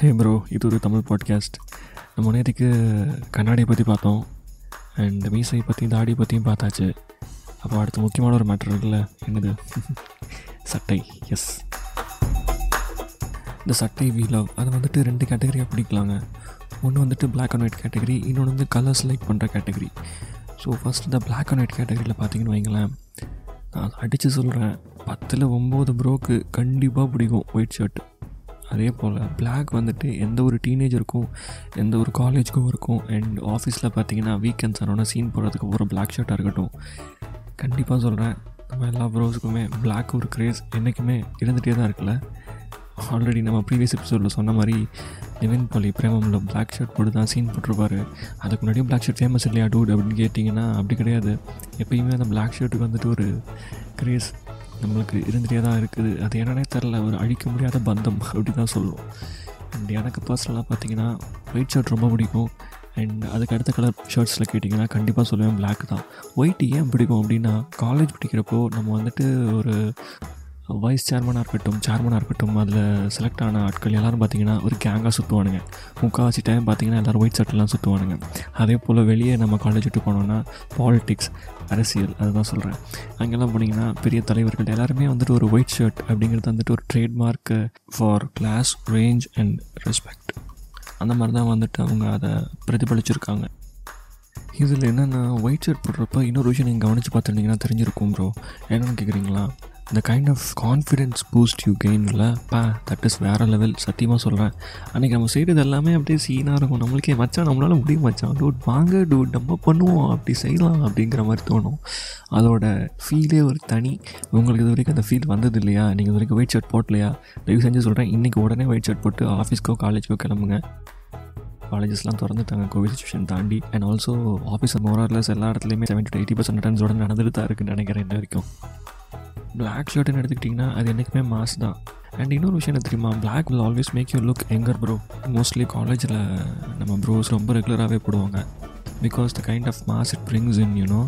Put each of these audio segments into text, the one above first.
ஹே bro இது ஒரு Tamil podcast நம்ம நேற்றுக்கு கண்ணாடியை பற்றி பார்த்தோம். அண்ட் மீசை பற்றி தாடி பற்றியும் பார்த்தாச்சு. அப்போ அடுத்து முக்கியமான ஒரு மேட்ரு இருக்குல்ல? என்னது? சட்டை. எஸ் இந்த சட்டை வி லவ் அதை வந்துட்டு ரெண்டு கேட்டகரியாக பிடிக்கலாங்க ஒன்று வந்துட்டு பிளாக் அண்ட் ஒயிட் கேட்டகரி இன்னொன்று வந்து கலர்ஸ் லைக் பண்ணுற கேட்டகரி ஸோ ஃபஸ்ட் இந்த பிளாக் அண்ட் ஒயிட் கேட்டகரியில் பார்த்தீங்கன்னு வைங்களேன். நான் அடித்து சொல்கிறேன் பத்தில் ஒம்பது ப்ரோக்கு கண்டிப்பாக பிடிக்கும் ஒயிட் ஷர்ட் அதே போல் பிளாக் வந்துட்டு எந்த ஒரு டீனேஜருக்கும் எந்த ஒரு காலேஜுக்கும் இருக்கும். அண்ட் ஆஃபீஸில் பார்த்தீங்கன்னா வீக்கெண்ட்ஸ் ஆனோட சீன் போடுறதுக்கு ஒரு பிளாக் ஷர்ட்டாக இருக்கட்டும். கண்டிப்பாக சொல்கிறேன் நம்ம எல்லா ப்ரோஸுக்குமே பிளாக் ஒரு க்ரேஸ் என்றைக்குமே இருந்துகிட்டே தான் இருக்குல்ல. ஆல்ரெடி நம்ம ப்ரீவியஸ் எபிசோடில் சொன்ன மாதிரி நிவின் பாலி பிரேமமில் பிளாக் ஷர்ட் போட்டு தான் சீன் போட்டிருப்பாரு. அதுக்கு முன்னாடியும் பிளாக் ஷர்ட் ஃபேமஸ் இல்லையா டூட் அப்படின்னு கேட்டிங்கன்னா அப்படி கிடையாது. எப்பயுமே அந்த பிளாக் ஷர்ட்டுக்கு வந்துட்டு ஒரு க்ரேஸ் நம்மளுக்கு இருந்துகிட்டே தான் இருக்குது. அது என்னன்னே தெரில ஒரு அழிக்க முடியாத பந்தம் அப்படி தான் சொல்லுவோம். அண்ட் எனக்கு பர்சனலாக பார்த்தீங்கன்னா ஒயிட் ஷர்ட் ரொம்ப பிடிக்கும். அண்ட் அதுக்கு அடுத்த கலர் ஷர்ட்ஸில் கேட்டிங்கன்னா கண்டிப்பாக சொல்லுவேன் பிளாக் தான். ஒயிட் ஏன் பிடிக்கும் அப்படின்னா காலேஜ் படிக்கிறப்போ நம்ம வந்துட்டு ஒரு வைஸ் சேர்மனாக இருக்கட்டும் சேர்மனாக இருக்கட்டும் அதில் செலக்ட் ஆன ஆட்கள் எல்லோரும் பார்த்திங்கன்னா ஒரு கேங்காக சுற்றுவானுங்க முக்கால்வாசி டைம் பார்த்தீங்கன்னா எல்லோரும் ஒயிட் ஷர்ட்லாம் சுற்றுவானுங்க அதே போல் வெளியே நம்ம காலேஜ் விட்டு போனோம்னா பாலிட்டிக்ஸ் அரசியல் அதுதான் சொல்கிறேன் அங்கெல்லாம் போனீங்கன்னா பெரிய தலைவர்கள் எல்லாருமே வந்துட்டு ஒரு ஒயிட் ஷர்ட் அப்படிங்கிறது வந்துட்டு ஒரு trademark for class range and respect அந்த மாதிரி தான் வந்துட்டு அவங்க அதை பிரதிபலிச்சிருக்காங்க. இதில் என்னென்னா ஒயிட் ஷர்ட் போடுறப்ப இன்னொரு விஷயம் நீங்கள் கவனித்து பார்த்துருந்தீங்கன்னா தெரிஞ்சிருக்கும் ப்ரோ என்னென்னு கேட்குறீங்களா இந்த kind of confidence boost you கெயின்ல பா தட் இஸ் வேறு லெவல் சத்தியமாக சொல்கிறேன் அன்றைக்கி நம்ம செய்கிறது எல்லாமே அப்படியே சீனாக இருக்கும். நம்மளுக்கே மச்சான் நம்மளால் முடியும் மச்சான். டூட் வாங்க டூட் நம்ம பண்ணுவோம். அப்படி செய்யலாம் அப்படிங்கிற மாதிரி தோணும். அதோட ஃபீலே ஒரு தனி. உங்களுக்கு இது வரைக்கும் அந்த ஃபீல் வந்தது இல்லையா? நீங்கள் இது வரைக்கும் ஒயிட் ஷர்ட் போட்டலையா தயவு செஞ்சு சொல்கிறேன் இன்றைக்கி உடனே ஒயிட் ஷர்ட் போட்டு ஆஃபீஸ்க்கோ காலேஜ்க்கோ கிளம்புங்க. காலேஜஸ்லாம் திறந்துட்டாங்க. கோவிட் சுச்சுவேஷன் தாண்டி. அண்ட் ஆல்சோ ஆஃபீஸ் மோரார்லஸ் எல்லா இடத்துலையுமே செவன்டி டு எயிட்டி பர்சன்ட் அட்டன்ஸோட நடந்துட்டு தான் இருக்குன்னு நினைக்கிறேன் இன்ன வரைக்கும். பிளாக் ஷர்ட்னு எடுத்துக்கிட்டிங்கன்னா அது என்றைக்குமே மாஸ் தான். அண்ட் இன்னொரு விஷயம் என்ன தெரியுமா? Black will always make you look younger bro mostly காலேஜில் நம்ம ப்ரோஸ் ரொம்ப ரெகுலராகவே போடுவாங்க. Because the kind of mass it brings in you know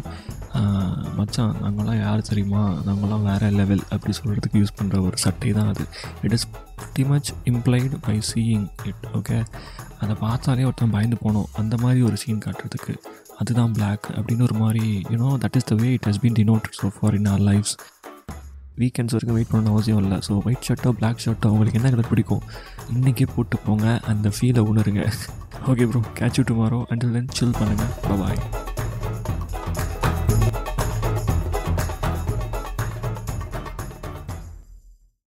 மச்சான் நாங்களாம் யார் தெரியுமா? நாங்களாம் வேறு லெவல் அப்படி சொல்கிறதுக்கு யூஸ் பண்ணுற ஒரு சட்டை தான் அது. It is the much implied by seeing it okay அதை பார்த்தாலே ஒருத்தன் பயந்து போனோம். அந்த மாதிரி ஒரு சீன் காட்டுறதுக்கு. அதுதான் பிளாக் அப்படின்னு ஒரு மாதிரி you know that is the way it has been denoted so far in our life's weekends வரைக்கும் வெயிட் பண்ணணும் அவசியம் இல்லை. ஸோ ஒயிட் ஷர்ட்டோ பிளாக் ஷர்ட்டோ உங்களுக்கு என்ன கலர் பிடிக்கும்? இன்றைக்கே போட்டு போங்க அந்த ஃபீலை உணருங்க. Okay bro catch you tomorrow until then chill பண்ணுங்கள் பாய்